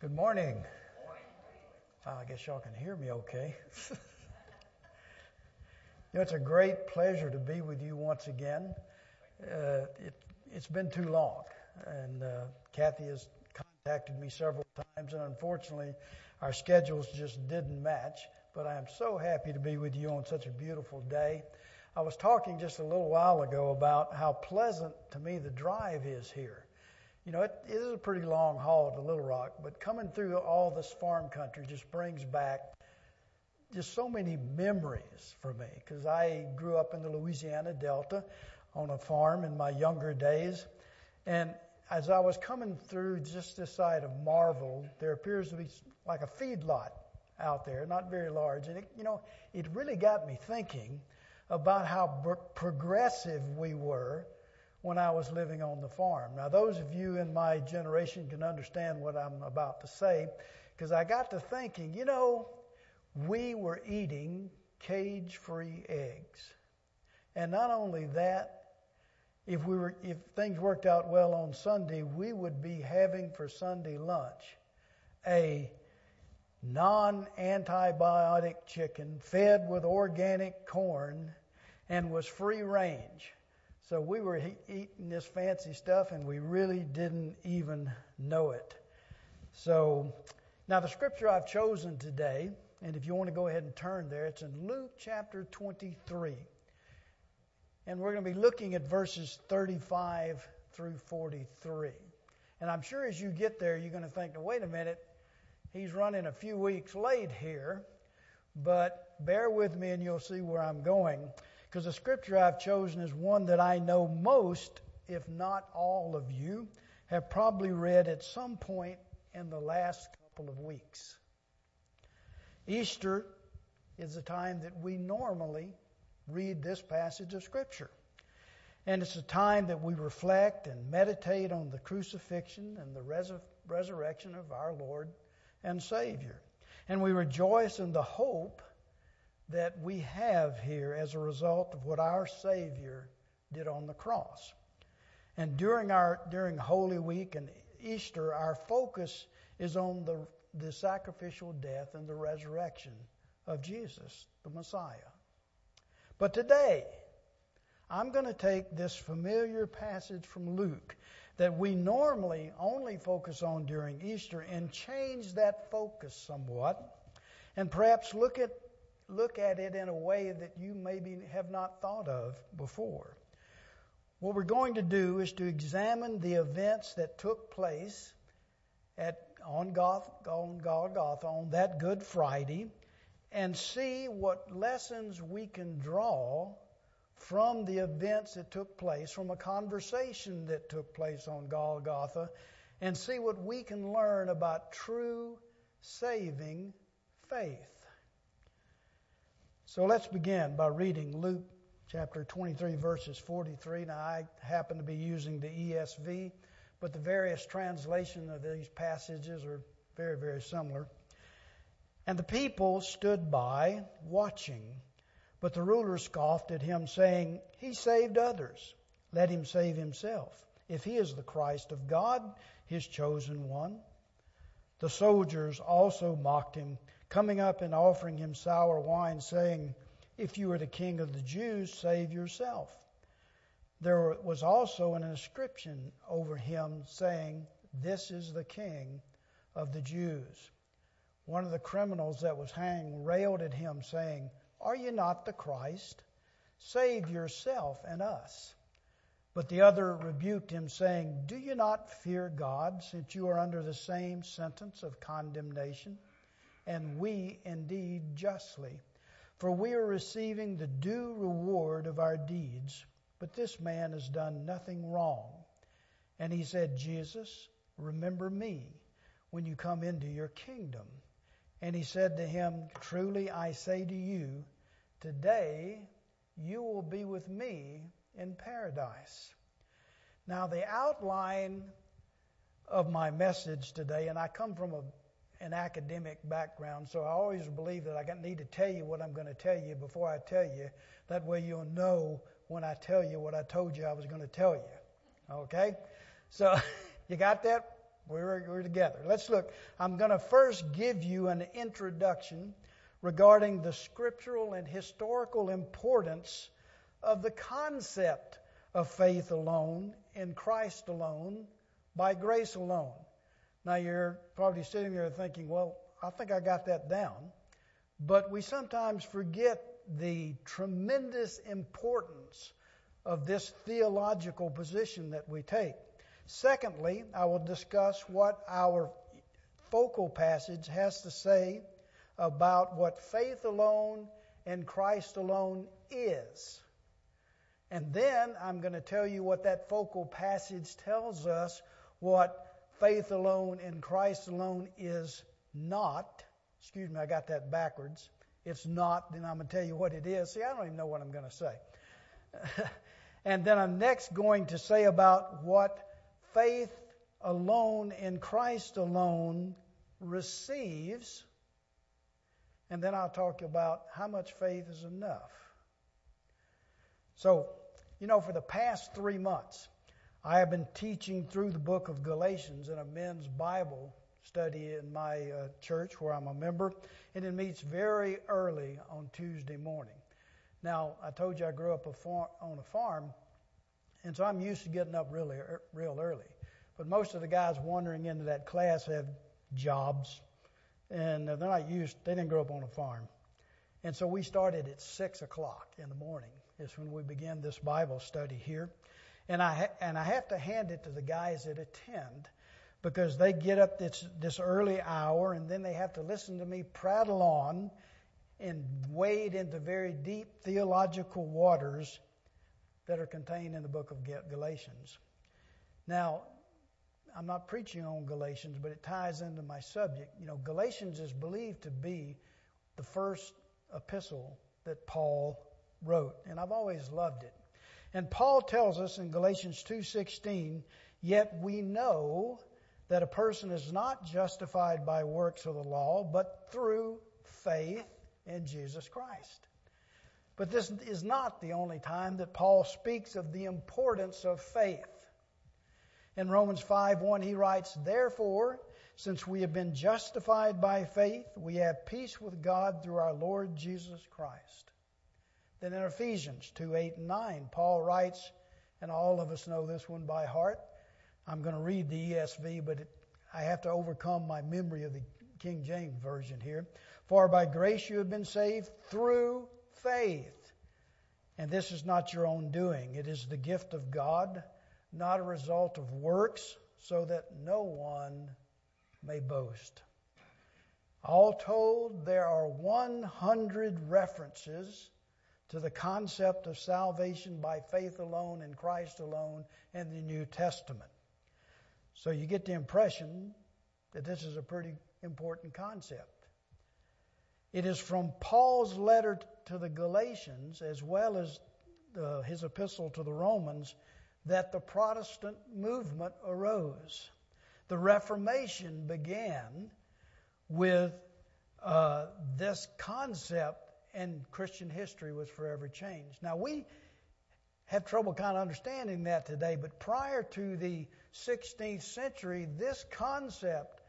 Good morning. Well, I guess y'all can hear me okay. you know, it's a great pleasure to be with you once again. Uh, it, has been too long, and uh, Kathy has contacted me several times, and unfortunately, our schedules just didn't match. But I am so happy to be with you on such a beautiful day. I was talking just a little while ago about how pleasant to me the drive is here. You know, it, it is a pretty long haul to Little Rock, but coming through all this farm country just brings back just so many memories for me because I grew up in the Louisiana Delta on a farm in my younger days. And as I was coming through just this side of Marvell, there appears to be like a feedlot out there, not very large. And, it, you know, it really got me thinking about how progressive we were when I was living on the farm. Now, those of you in my generation can understand what I'm about to say because I got to thinking, you know, we were eating cage free eggs. And not only that, if we were if things worked out well on Sunday, we would be having for Sunday lunch a non antibiotic chicken fed with organic corn and was free range. So we were he- eating this fancy stuff and we really didn't even know it. So now the scripture I've chosen today, and if you want to go ahead and turn there, it's in Luke chapter 23. And we're going to be looking at verses 35 through 43. And I'm sure as you get there, you're going to think, wait a minute, he's running a few weeks late here. But bear with me and you'll see where I'm going because the scripture I've chosen is one that I know most, if not all of you, have probably read at some point in the last couple of weeks. Easter is the time that we normally read this passage of Scripture. And it's a time that we reflect and meditate on the crucifixion and the res- resurrection of our Lord and Savior. And we rejoice in the hope that we have here as a result of what our Savior did on the cross. And during our during Holy Week and Easter, our focus is on the, the sacrificial death and the resurrection of Jesus, the Messiah. But today, I'm going to take this familiar passage from Luke that we normally only focus on during Easter and change that focus somewhat and perhaps look at look at it in a way that you maybe have not thought of before. What we're going to do is to examine the events that took place at, on, Goth, on Golgotha on that Good Friday and see what lessons we can draw from the events that took place, from a conversation that took place on Golgotha, and see what we can learn about true saving faith. So let's begin by reading Luke chapter 23, verses 43. Now, I happen to be using the ESV, but the various translations of these passages are very, very similar. And the people stood by, watching. But the ruler scoffed at him, saying, He saved others. Let him save himself. If he is the Christ of God, his chosen one. The soldiers also mocked him coming up and offering him sour wine, saying, If you are the king of the Jews, save yourself. There was also an inscription over him saying, This is the king of the Jews. One of the criminals that was hanged railed at him, saying, Are you not the Christ? Save yourself and us. But the other rebuked him, saying, Do you not fear God, since you are under the same sentence of condemnation? And we indeed justly. For we are receiving the due reward of our deeds, but this man has done nothing wrong. And he said, Jesus, remember me when you come into your kingdom. And he said to him, Truly I say to you, today you will be with me in paradise. Now, the outline of my message today, and I come from a an academic background, so I always believe that I need to tell you what I'm going to tell you before I tell you. That way you'll know when I tell you what I told you I was going to tell you. Okay? So, you got that? We're, we're together. Let's look. I'm going to first give you an introduction regarding the scriptural and historical importance of the concept of faith alone, in Christ alone, by grace alone. Now, you're probably sitting there thinking, well, I think I got that down. But we sometimes forget the tremendous importance of this theological position that we take. Secondly, I will discuss what our focal passage has to say about what faith alone and Christ alone is. And then I'm going to tell you what that focal passage tells us what faith alone in Christ alone is not. Excuse me, I got that backwards. It's not, then I'm going to tell you what it is. See, I don't even know what I'm going to say. and then I'm next going to say about what faith alone in Christ alone receives. And then I'll talk about how much faith is enough. So, you know, for the past three months, I have been teaching through the book of Galatians in a men's Bible study in my uh, church where I'm a member, and it meets very early on Tuesday morning. Now, I told you I grew up a far- on a farm, and so I'm used to getting up really er, real early. But most of the guys wandering into that class have jobs, and they're not used. They didn't grow up on a farm, and so we started at six o'clock in the morning. Is when we begin this Bible study here, and I ha- and I have to hand it to the guys that attend because they get up this, this early hour and then they have to listen to me prattle on and wade into very deep theological waters that are contained in the book of Galatians. Now, I'm not preaching on Galatians, but it ties into my subject. You know, Galatians is believed to be the first epistle that Paul wrote, and I've always loved it. And Paul tells us in Galatians 2:16, "Yet we know that a person is not justified by works of the law, but through faith in Jesus Christ. But this is not the only time that Paul speaks of the importance of faith. In Romans 5:1 he writes, "Therefore, since we have been justified by faith, we have peace with God through our Lord Jesus Christ." Then in Ephesians 2:8 and 9, Paul writes, and all of us know this one by heart, I'm going to read the ESV, but it, I have to overcome my memory of the King James Version here. For by grace you have been saved through faith. And this is not your own doing, it is the gift of God, not a result of works, so that no one may boast. All told, there are 100 references to the concept of salvation by faith alone in Christ alone in the New Testament. So you get the impression that this is a pretty important concept. It is from Paul's letter to the Galatians, as well as the, his epistle to the Romans, that the Protestant movement arose. The Reformation began with uh, this concept, and Christian history was forever changed. Now, we have trouble kind of understanding that today, but prior to the 16th century, this concept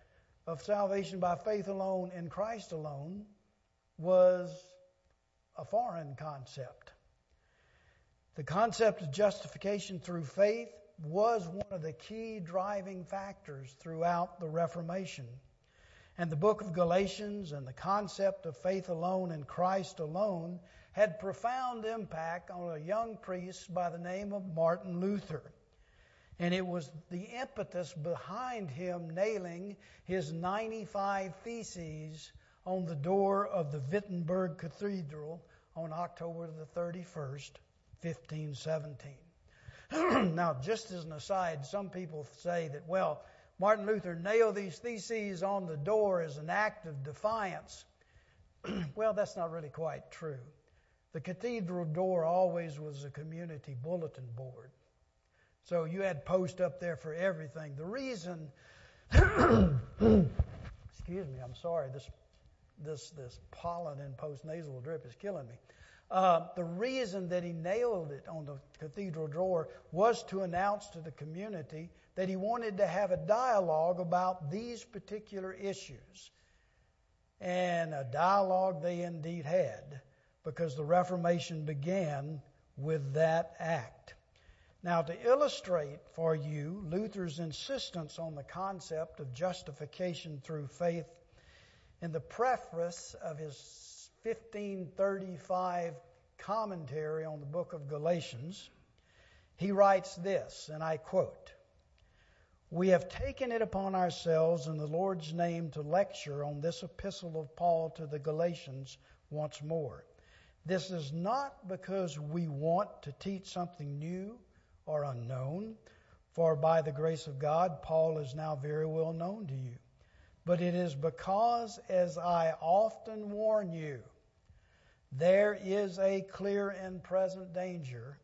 of salvation by faith alone in Christ alone was a foreign concept. The concept of justification through faith was one of the key driving factors throughout the Reformation. And the book of Galatians and the concept of faith alone in Christ alone had profound impact on a young priest by the name of Martin Luther. And it was the impetus behind him nailing his 95 theses on the door of the Wittenberg Cathedral on October the 31st, 1517. now, just as an aside, some people say that, well, Martin Luther nailed these theses on the door as an act of defiance. well, that's not really quite true. The cathedral door always was a community bulletin board. So you had post up there for everything. The reason, excuse me, I'm sorry, this this this pollen and postnasal drip is killing me. Uh, the reason that he nailed it on the cathedral door was to announce to the community that he wanted to have a dialogue about these particular issues. And a dialogue they indeed had, because the Reformation began with that act. Now, to illustrate for you Luther's insistence on the concept of justification through faith, in the preface of his 1535 commentary on the book of Galatians, he writes this, and I quote We have taken it upon ourselves in the Lord's name to lecture on this epistle of Paul to the Galatians once more. This is not because we want to teach something new or unknown, for by the grace of God, Paul is now very well known to you. But it is because, as I often warn you, there is a clear and present danger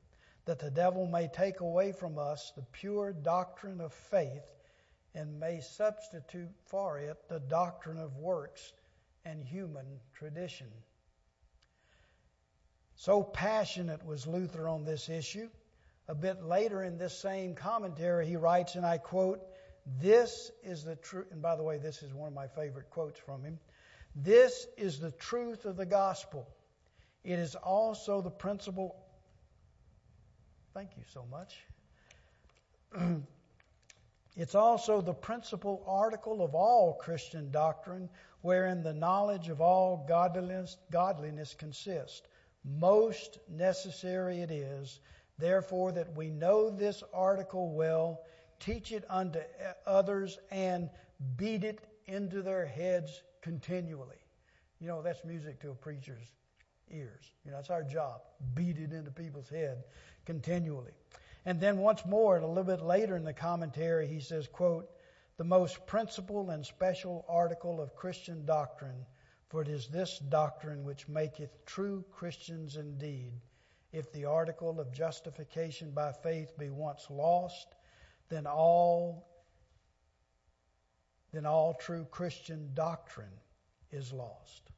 that the devil may take away from us the pure doctrine of faith and may substitute for it the doctrine of works and human tradition. So passionate was Luther on this issue. A bit later in this same commentary, he writes, and I quote, This is the truth, and by the way, this is one of my favorite quotes from him. This is the truth of the gospel it is also the principal. Thank you so much. it's also the principal article of all Christian doctrine, wherein the knowledge of all godliness, godliness consists. Most necessary it is, therefore, that we know this article well, teach it unto others, and beat it into their heads continually. You know, that's music to a preacher's ears. You know, that's our job. Beat it into people's head continually. And then once more, a little bit later in the commentary, he says, quote, the most principal and special article of Christian doctrine, for it is this doctrine which maketh true Christians indeed. If the article of justification by faith be once lost, then all then all true Christian doctrine is lost.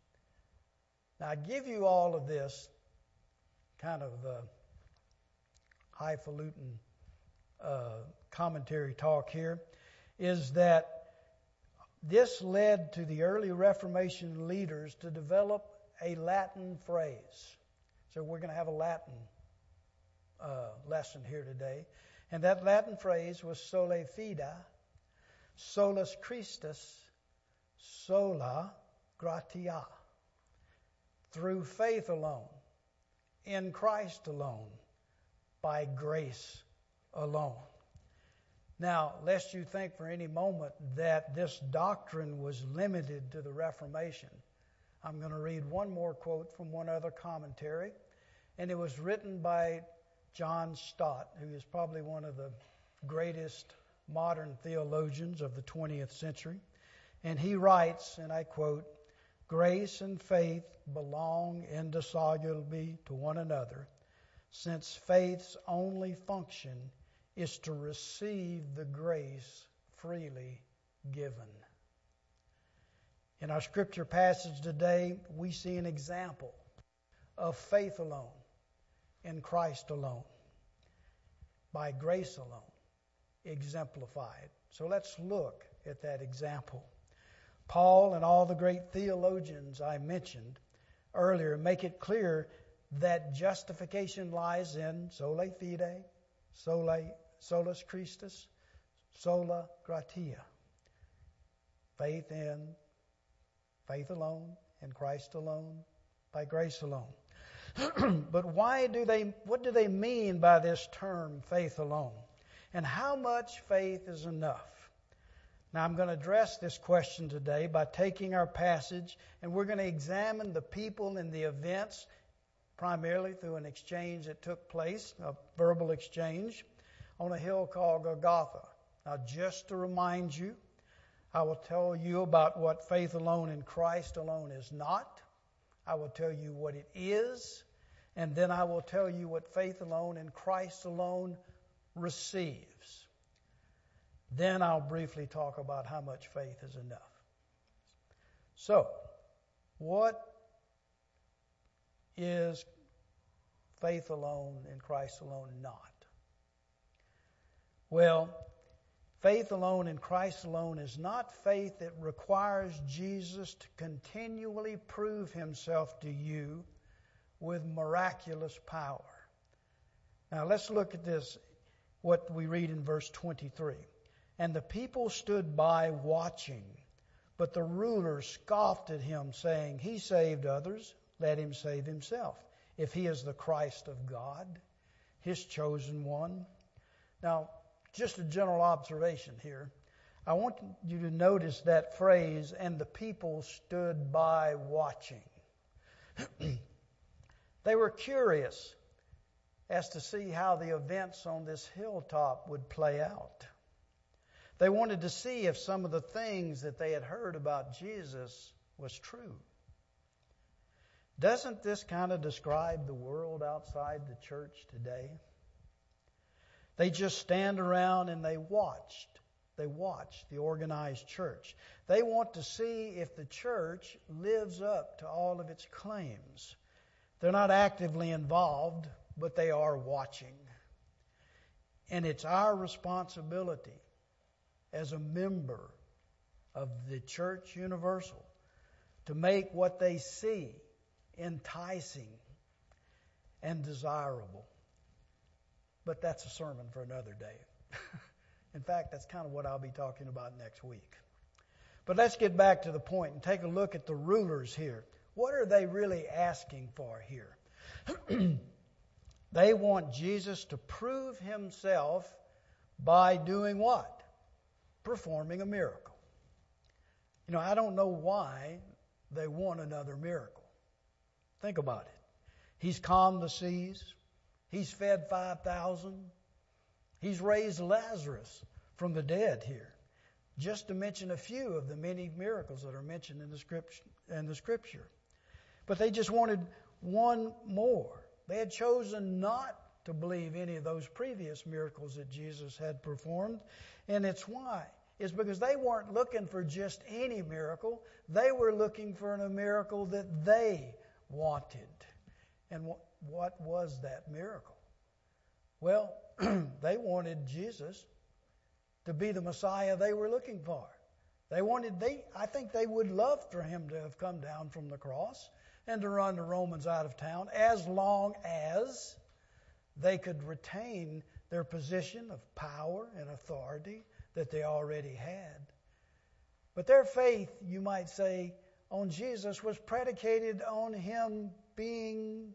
Now, I give you all of this kind of uh, highfalutin uh, commentary talk here, is that this led to the early Reformation leaders to develop a Latin phrase. So we're going to have a Latin uh, lesson here today. And that Latin phrase was sola fide, solus Christus, sola gratia through faith alone, in Christ alone, by grace alone. Now, lest you think for any moment that this doctrine was limited to the Reformation, I'm going to read one more quote from one other commentary, and it was written by John Stott, who is probably one of the greatest modern theologians of the 20th century. And he writes, and I quote, Grace and faith belong indissolubly to one another, since faith's only function is to receive the grace freely given. In our scripture passage today, we see an example of faith alone, in Christ alone, by grace alone, exemplified. So let's look at that example. Paul and all the great theologians I mentioned earlier make it clear that justification lies in sola fide, sola, solus Christus, sola gratia. Faith in, faith alone, in Christ alone, by grace alone. but why do they, what do they mean by this term, faith alone? And how much faith is enough? Now, I'm going to address this question today by taking our passage and we're going to examine the people and the events, primarily through an exchange that took place, a verbal exchange, on a hill called Golgotha. Now, just to remind you, I will tell you about what faith alone in Christ alone is not. I will tell you what it is, and then I will tell you what faith alone in Christ alone receives. Then I'll briefly talk about how much faith is enough. So, what is faith alone in Christ alone not? Well, Faith alone in Christ alone is not faith that requires Jesus to continually prove himself to you with miraculous power. Now let's look at this, what we read in verse 23. And the people stood by watching, but the rulers scoffed at him, saying, He saved others, let him save himself, if he is the Christ of God, his chosen one. Now, just a general observation here. I want you to notice that phrase, and the people stood by watching. they were curious as to see how the events on this hilltop would play out. They wanted to see if some of the things that they had heard about Jesus was true. Doesn't this kind of describe the world outside the church today? They just stand around and they watched. They watch the organized church. They want to see if the church lives up to all of its claims. They're not actively involved, but they are watching. And it's our responsibility as a member of the church universal to make what they see enticing and desirable. But that's a sermon for another day. In fact, that's kind of what I'll be talking about next week. But let's get back to the point and take a look at the rulers here. What are they really asking for here? they want Jesus to prove himself by doing what? Performing a miracle. You know, I don't know why they want another miracle. Think about it. He's calmed the seas. He's fed 5,000. He's raised Lazarus from the dead here. Just to mention a few of the many miracles that are mentioned in the scripture. In the scripture. But they just wanted one more. They had chosen not to believe any of those previous miracles that Jesus had performed. And it's why. It's because they weren't looking for just any miracle. They were looking for a miracle that they wanted. And what was that miracle? Well, they wanted Jesus to be the Messiah they were looking for. They wanted they I think they would love for him to have come down from the cross and to run the Romans out of town as long as they could retain their position of power and authority that they already had. But their faith, you might say, on Jesus was predicated on him being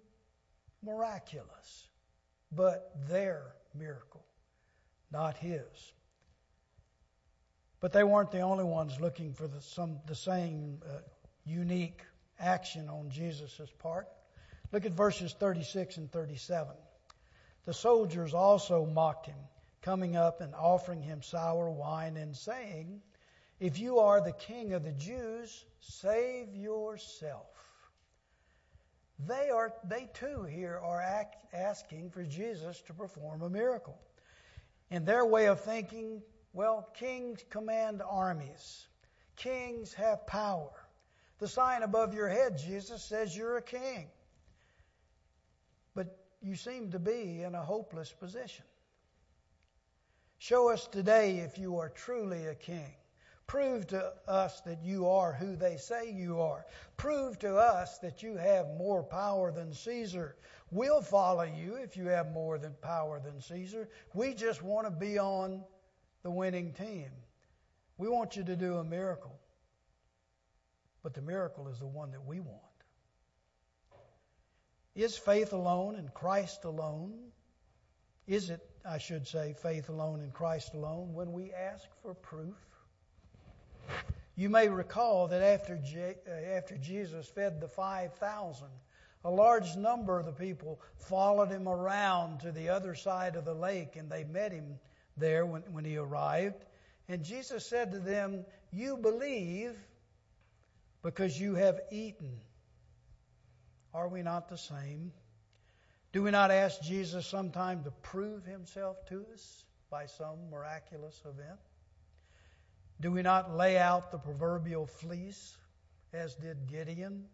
miraculous, but their miracle, not his. But they weren't the only ones looking for the, some, the same uh, unique action on Jesus' part. Look at verses 36 and 37. The soldiers also mocked him, coming up and offering him sour wine and saying, If you are the king of the Jews, save yourself. They are they too here are act, asking for Jesus to perform a miracle. In their way of thinking, well, kings command armies. Kings have power. The sign above your head, Jesus, says you're a king. But you seem to be in a hopeless position. Show us today if you are truly a king. Prove to us that you are who they say you are. Prove to us that you have more power than Caesar. We'll follow you if you have more than power than Caesar. We just want to be on the winning team. We want you to do a miracle. But the miracle is the one that we want. Is faith alone and Christ alone? Is it, I should say, faith alone in Christ alone when we ask for proof? You may recall that after, Je- uh, after Jesus fed the 5,000, a large number of the people followed him around to the other side of the lake, and they met him there when, when he arrived. And Jesus said to them, You believe because you have eaten. Are we not the same? Do we not ask Jesus sometime to prove himself to us by some miraculous event? Do we not lay out the proverbial fleece as did Gideon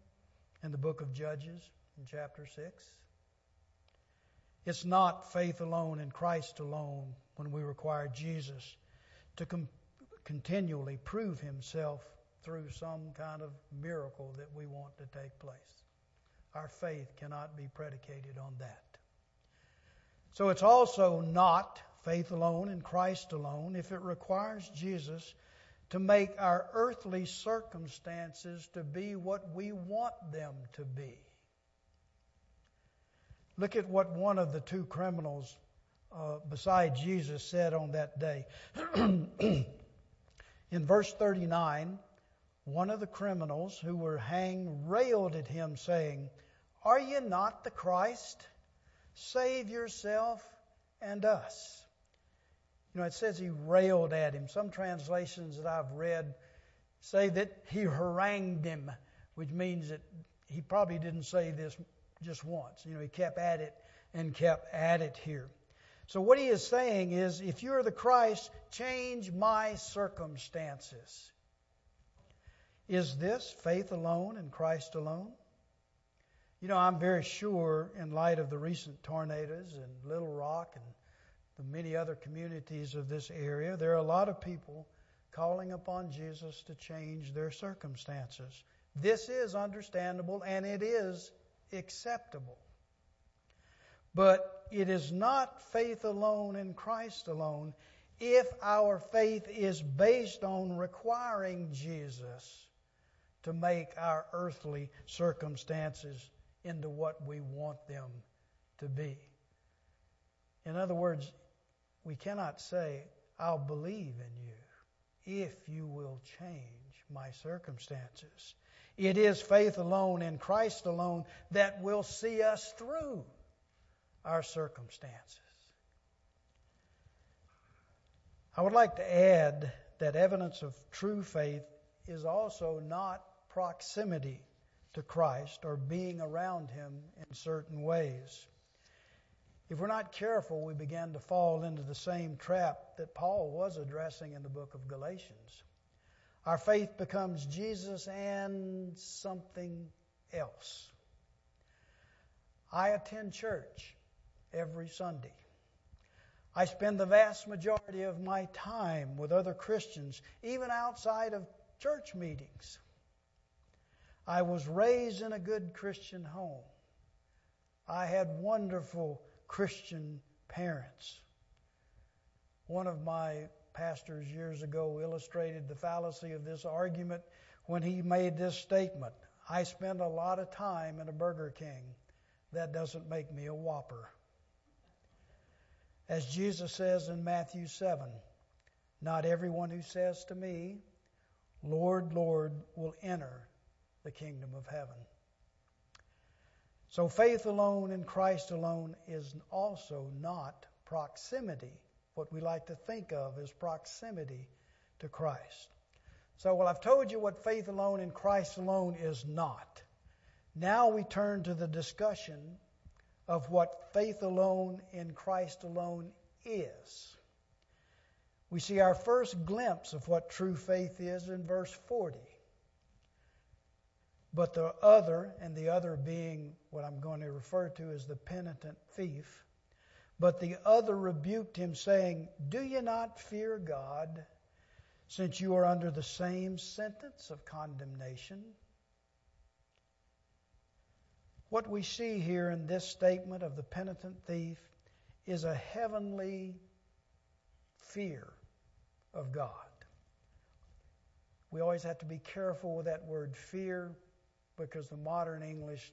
in the book of Judges in chapter 6? It's not faith alone in Christ alone when we require Jesus to com- continually prove himself through some kind of miracle that we want to take place. Our faith cannot be predicated on that. So it's also not faith alone in Christ alone if it requires Jesus to make our earthly circumstances to be what we want them to be. Look at what one of the two criminals uh, beside Jesus said on that day. In verse 39, one of the criminals who were hanged railed at him, saying, Are you not the Christ? Save yourself and us. You know, it says he railed at him. Some translations that I've read say that he harangued him, which means that he probably didn't say this just once. You know, he kept at it and kept at it here. So, what he is saying is if you're the Christ, change my circumstances. Is this faith alone in Christ alone? You know, I'm very sure, in light of the recent tornadoes in Little Rock and the many other communities of this area, there are a lot of people calling upon Jesus to change their circumstances. This is understandable and it is acceptable. But it is not faith alone in Christ alone if our faith is based on requiring Jesus to make our earthly circumstances into what we want them to be. In other words, we cannot say, I'll believe in you if you will change my circumstances. It is faith alone in Christ alone that will see us through our circumstances. I would like to add that evidence of true faith is also not proximity to Christ or being around Him in certain ways. If we're not careful, we begin to fall into the same trap that Paul was addressing in the book of Galatians. Our faith becomes Jesus and something else. I attend church every Sunday. I spend the vast majority of my time with other Christians, even outside of church meetings. I was raised in a good Christian home. I had wonderful Christian parents. One of my pastors years ago illustrated the fallacy of this argument when he made this statement I spend a lot of time in a Burger King. That doesn't make me a whopper. As Jesus says in Matthew 7, not everyone who says to me, Lord, Lord, will enter the kingdom of heaven. So faith alone in Christ alone is also not proximity. What we like to think of as proximity to Christ. So, well, I've told you what faith alone in Christ alone is not. Now we turn to the discussion of what faith alone in Christ alone is. We see our first glimpse of what true faith is in verse 40. But the other, and the other being what I'm going to refer to as the penitent thief, but the other rebuked him, saying, Do you not fear God, since you are under the same sentence of condemnation? What we see here in this statement of the penitent thief is a heavenly fear of God. We always have to be careful with that word fear because the modern English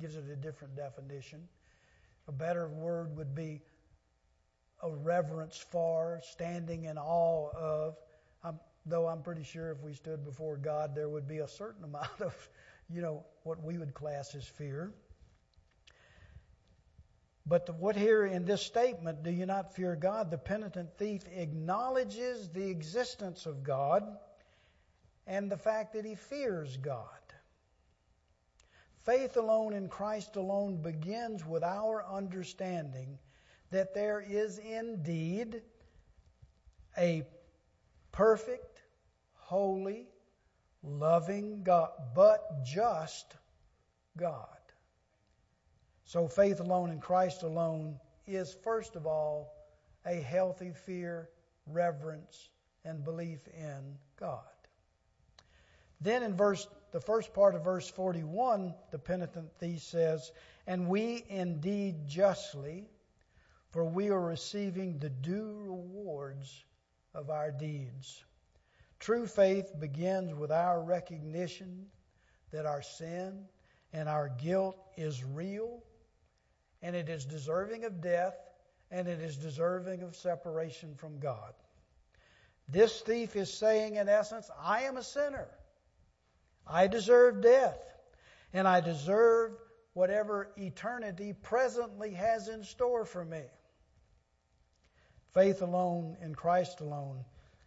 gives it a different definition. A better word would be a reverence for, standing in awe of. I'm, though I'm pretty sure if we stood before God, there would be a certain amount of, you know, what we would class as fear. But the, what here in this statement, do you not fear God? The penitent thief acknowledges the existence of God and the fact that he fears God. Faith alone in Christ alone begins with our understanding that there is indeed a perfect, holy, loving God, but just God. So faith alone in Christ alone is, first of all, a healthy fear, reverence and belief in God. Then in verse the first part of verse 41, the penitent thief says, "And we indeed justly, for we are receiving the due rewards of our deeds." True faith begins with our recognition that our sin and our guilt is real and it is deserving of death and it is deserving of separation from God. This thief is saying, in essence, I am a sinner. I deserve death, and I deserve whatever eternity presently has in store for me. Faith alone in Christ alone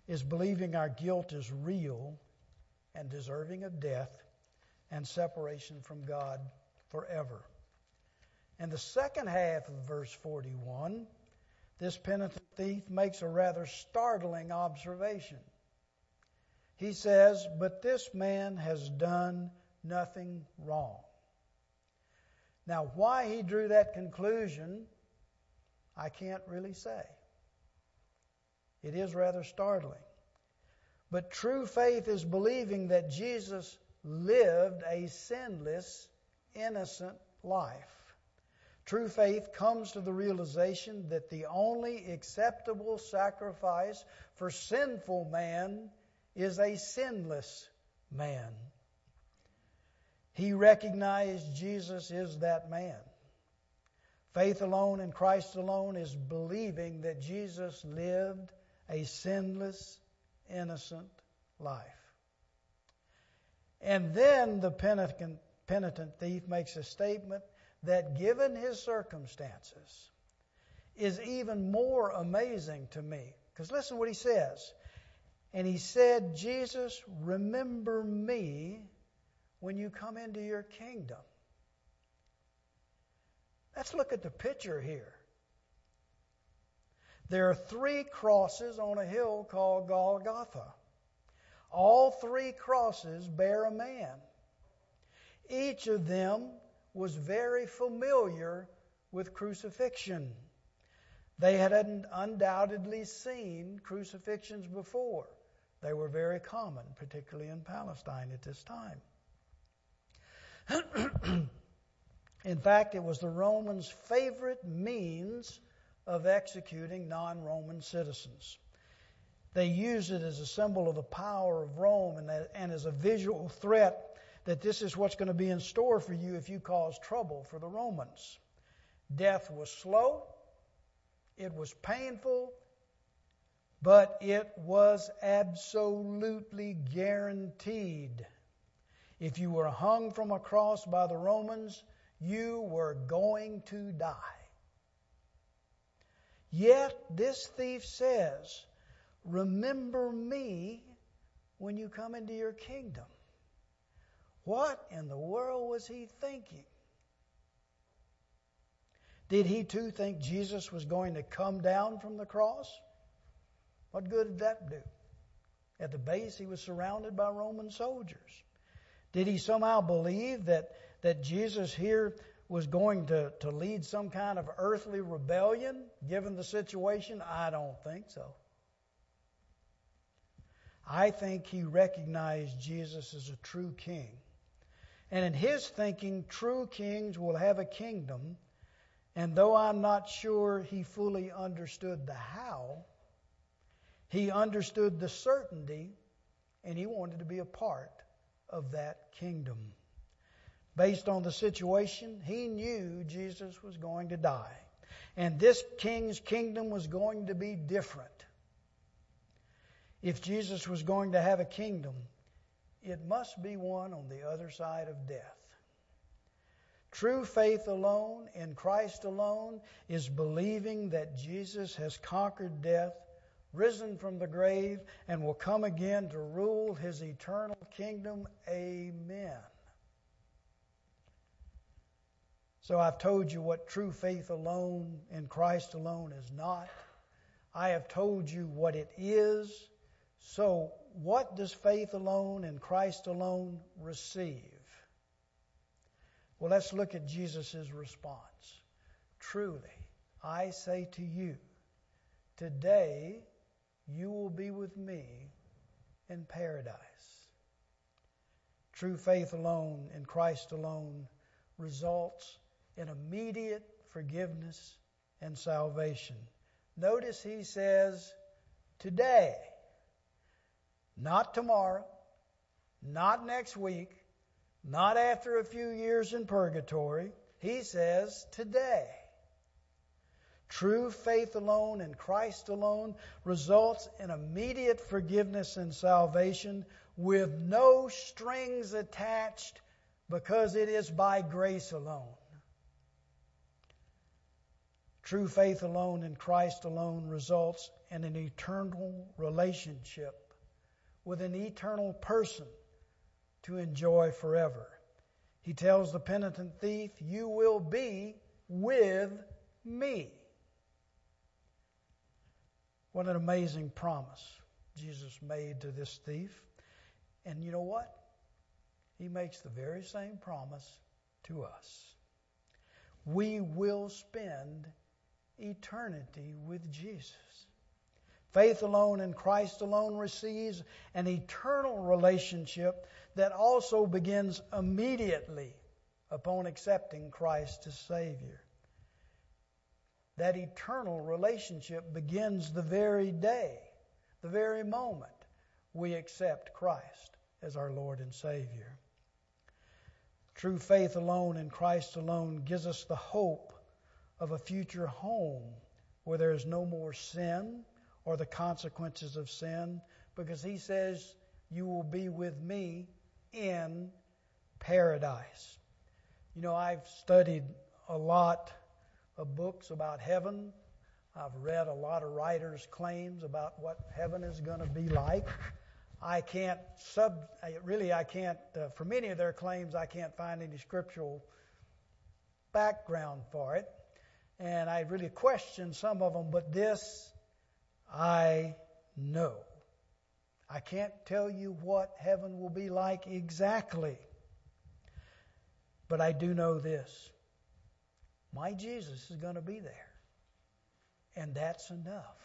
is believing our guilt is real and deserving of death and separation from God forever. And the second half of verse 41, this penitent thief makes a rather startling observation. He says, But this man has done nothing wrong. Now, why he drew that conclusion, I can't really say. It is rather startling. But true faith is believing that Jesus lived a sinless, innocent life. True faith comes to the realization that the only acceptable sacrifice for sinful man is a sinless man. He recognized Jesus is that man. Faith alone in Christ alone is believing that Jesus lived a sinless, innocent life. And then the penitent, penitent thief makes a statement that, given his circumstances, is even more amazing to me. Because listen what he says. And he said, Jesus, remember me when you come into your kingdom. Let's look at the picture here. There are three crosses on a hill called Golgotha. All three crosses bear a man. Each of them was very familiar with crucifixion. They had undoubtedly seen crucifixions before. They were very common, particularly in Palestine at this time. in fact, it was the Romans' favorite means of executing non Roman citizens. They used it as a symbol of the power of Rome and, and as a visual threat that this is what's going to be in store for you if you cause trouble for the Romans. Death was slow, it was painful, but it was absolutely guaranteed. If you were hung from a cross by the Romans, you were going to die. Yet this thief says, Remember me when you come into your kingdom. What in the world was he thinking? Did he too think Jesus was going to come down from the cross? What good did that do? At the base, he was surrounded by Roman soldiers. Did he somehow believe that, that Jesus here was going to, to lead some kind of earthly rebellion given the situation? I don't think so. I think he recognized Jesus as a true king and in his thinking, true kings will have a kingdom. And though I'm not sure he fully understood the how, he understood the certainty and he wanted to be a part of that kingdom. Based on the situation, he knew Jesus was going to die. And this king's kingdom was going to be different. If Jesus was going to have a kingdom, it must be one on the other side of death. True faith alone in Christ alone is believing that Jesus has conquered death, risen from the grave, and will come again to rule his eternal kingdom. Amen. So I've told you what true faith alone in Christ alone is not. I have told you what it is. So what does faith alone in Christ alone receive? Well, let's look at Jesus' response. Truly, I say to you, today you will be with me in paradise. True faith alone in Christ alone results in immediate forgiveness and salvation. Notice he says, today, not tomorrow, not next week, not after a few years in purgatory. He says, today. True faith alone in Christ alone results in immediate forgiveness and salvation with no strings attached because it is by grace alone. True faith alone in Christ alone results in an eternal relationship with an eternal person to enjoy forever. He tells the penitent thief, You will be with me. What an amazing promise Jesus made to this thief. And you know what? He makes the very same promise to us. We will spend eternity with Jesus. Faith alone in Christ alone receives an eternal relationship that also begins immediately upon accepting Christ as Savior that eternal relationship begins the very day, the very moment we accept Christ as our Lord and Savior. True faith alone in Christ alone gives us the hope of a future home where there is no more sin or the consequences of sin because He says, You will be with me in paradise. You know, I've studied a lot of books about heaven. I've read a lot of writers' claims about what heaven is going to be like. I can't sub, really, I can't, uh, for many of their claims, I can't find any scriptural background for it. And I really question some of them, but this I know. I can't tell you what heaven will be like exactly. But I do know this my Jesus is going to be there. And that's enough.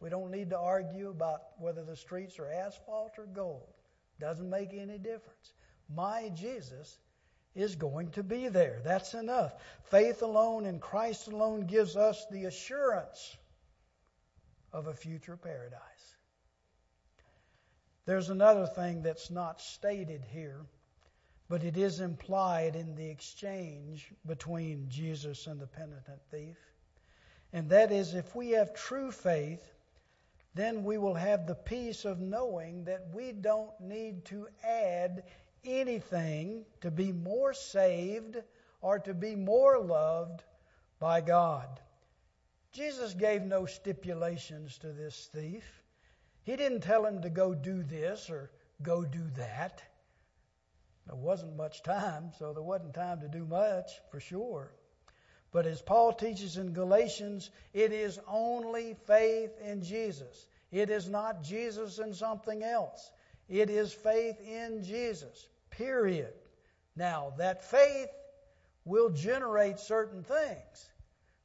We don't need to argue about whether the streets are asphalt or gold. Doesn't make any difference. My Jesus is going to be there. That's enough. Faith alone in Christ alone gives us the assurance of a future paradise. There's another thing that's not stated here but it is implied in the exchange between Jesus and the penitent thief. And that is, if we have true faith, then we will have the peace of knowing that we don't need to add anything to be more saved or to be more loved by God. Jesus gave no stipulations to this thief. He didn't tell him to go do this or go do that. There wasn't much time, so there wasn't time to do much for sure. But as Paul teaches in Galatians, it is only faith in Jesus. It is not Jesus and something else. It is faith in Jesus, period. Now, that faith will generate certain things,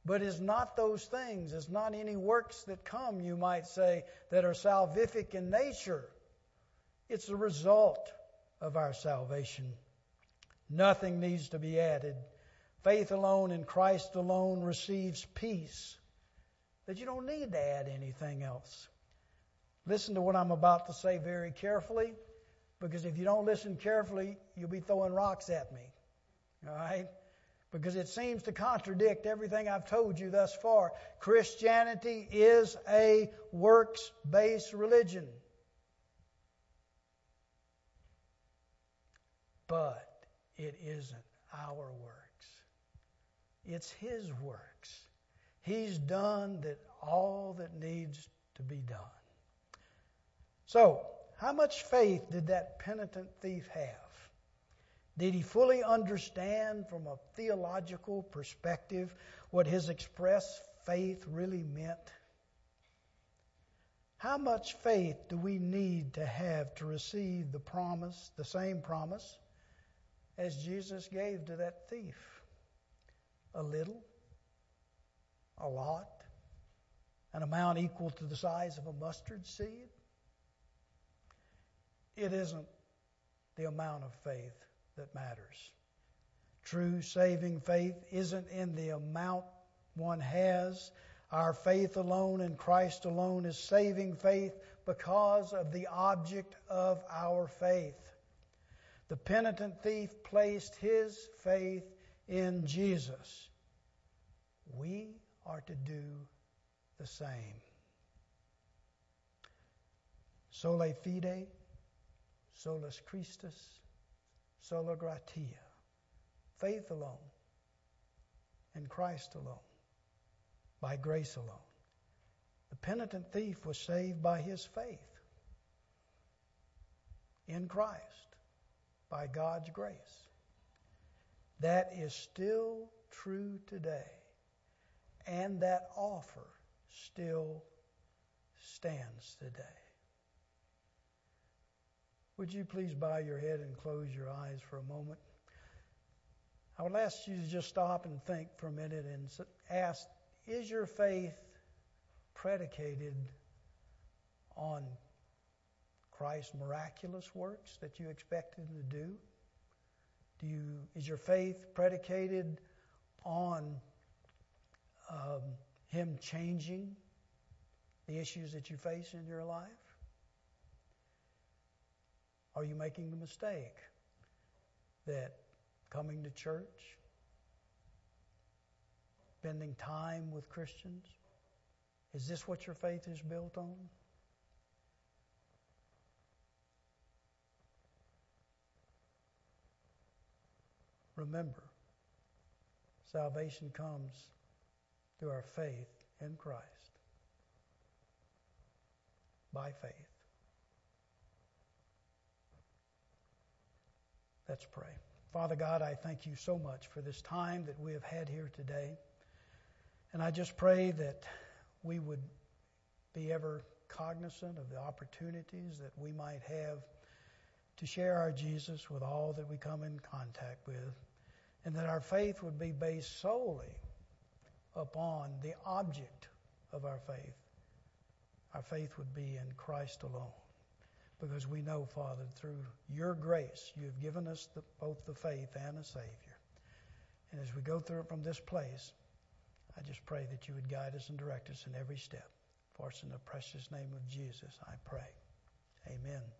but is not those things. It's not any works that come, you might say, that are salvific in nature. It's the result of our salvation. Nothing needs to be added. Faith alone in Christ alone receives peace that you don't need to add anything else. Listen to what I'm about to say very carefully, because if you don't listen carefully, you'll be throwing rocks at me. All right? Because it seems to contradict everything I've told you thus far. Christianity is a works based religion. But it isn't our works. It's His works. He's done that all that needs to be done. So, how much faith did that penitent thief have? Did he fully understand from a theological perspective what his expressed faith really meant? How much faith do we need to have to receive the promise, the same promise, as Jesus gave to that thief? A little? A lot? an amount equal to the size of a mustard seed? It isn't the amount of faith that matters. True saving faith isn't in the amount one has. Our faith alone in Christ alone is saving faith because of the object of our faith. The penitent thief placed his faith in Jesus. We are to do the same. Sola fide, solus Christus, sola gratia. Faith alone, in Christ alone, by grace alone. The penitent thief was saved by his faith in Christ, by God's grace. That is still true today, and that offer still stands today. Would you please bow your head and close your eyes for a moment? I would ask you to just stop and think for a minute and ask Is your faith predicated on Christ's miraculous works that you expected him to do? Do you, is your faith predicated on um, Him changing the issues that you face in your life? Are you making the mistake that coming to church, spending time with Christians, is this what your faith is built on? Remember, salvation comes through our faith in Christ. By faith. Let's pray. Father God, I thank you so much for this time that we have had here today. And I just pray that we would be ever cognizant of the opportunities that we might have to share our Jesus with all that we come in contact with, and that our faith would be based solely upon the object of our faith. Our faith would be in Christ alone. Because we know, Father, through your grace, you have given us the, both the faith and a Savior. And as we go through it from this place, I just pray that you would guide us and direct us in every step. For us in the precious name of Jesus, I pray. Amen.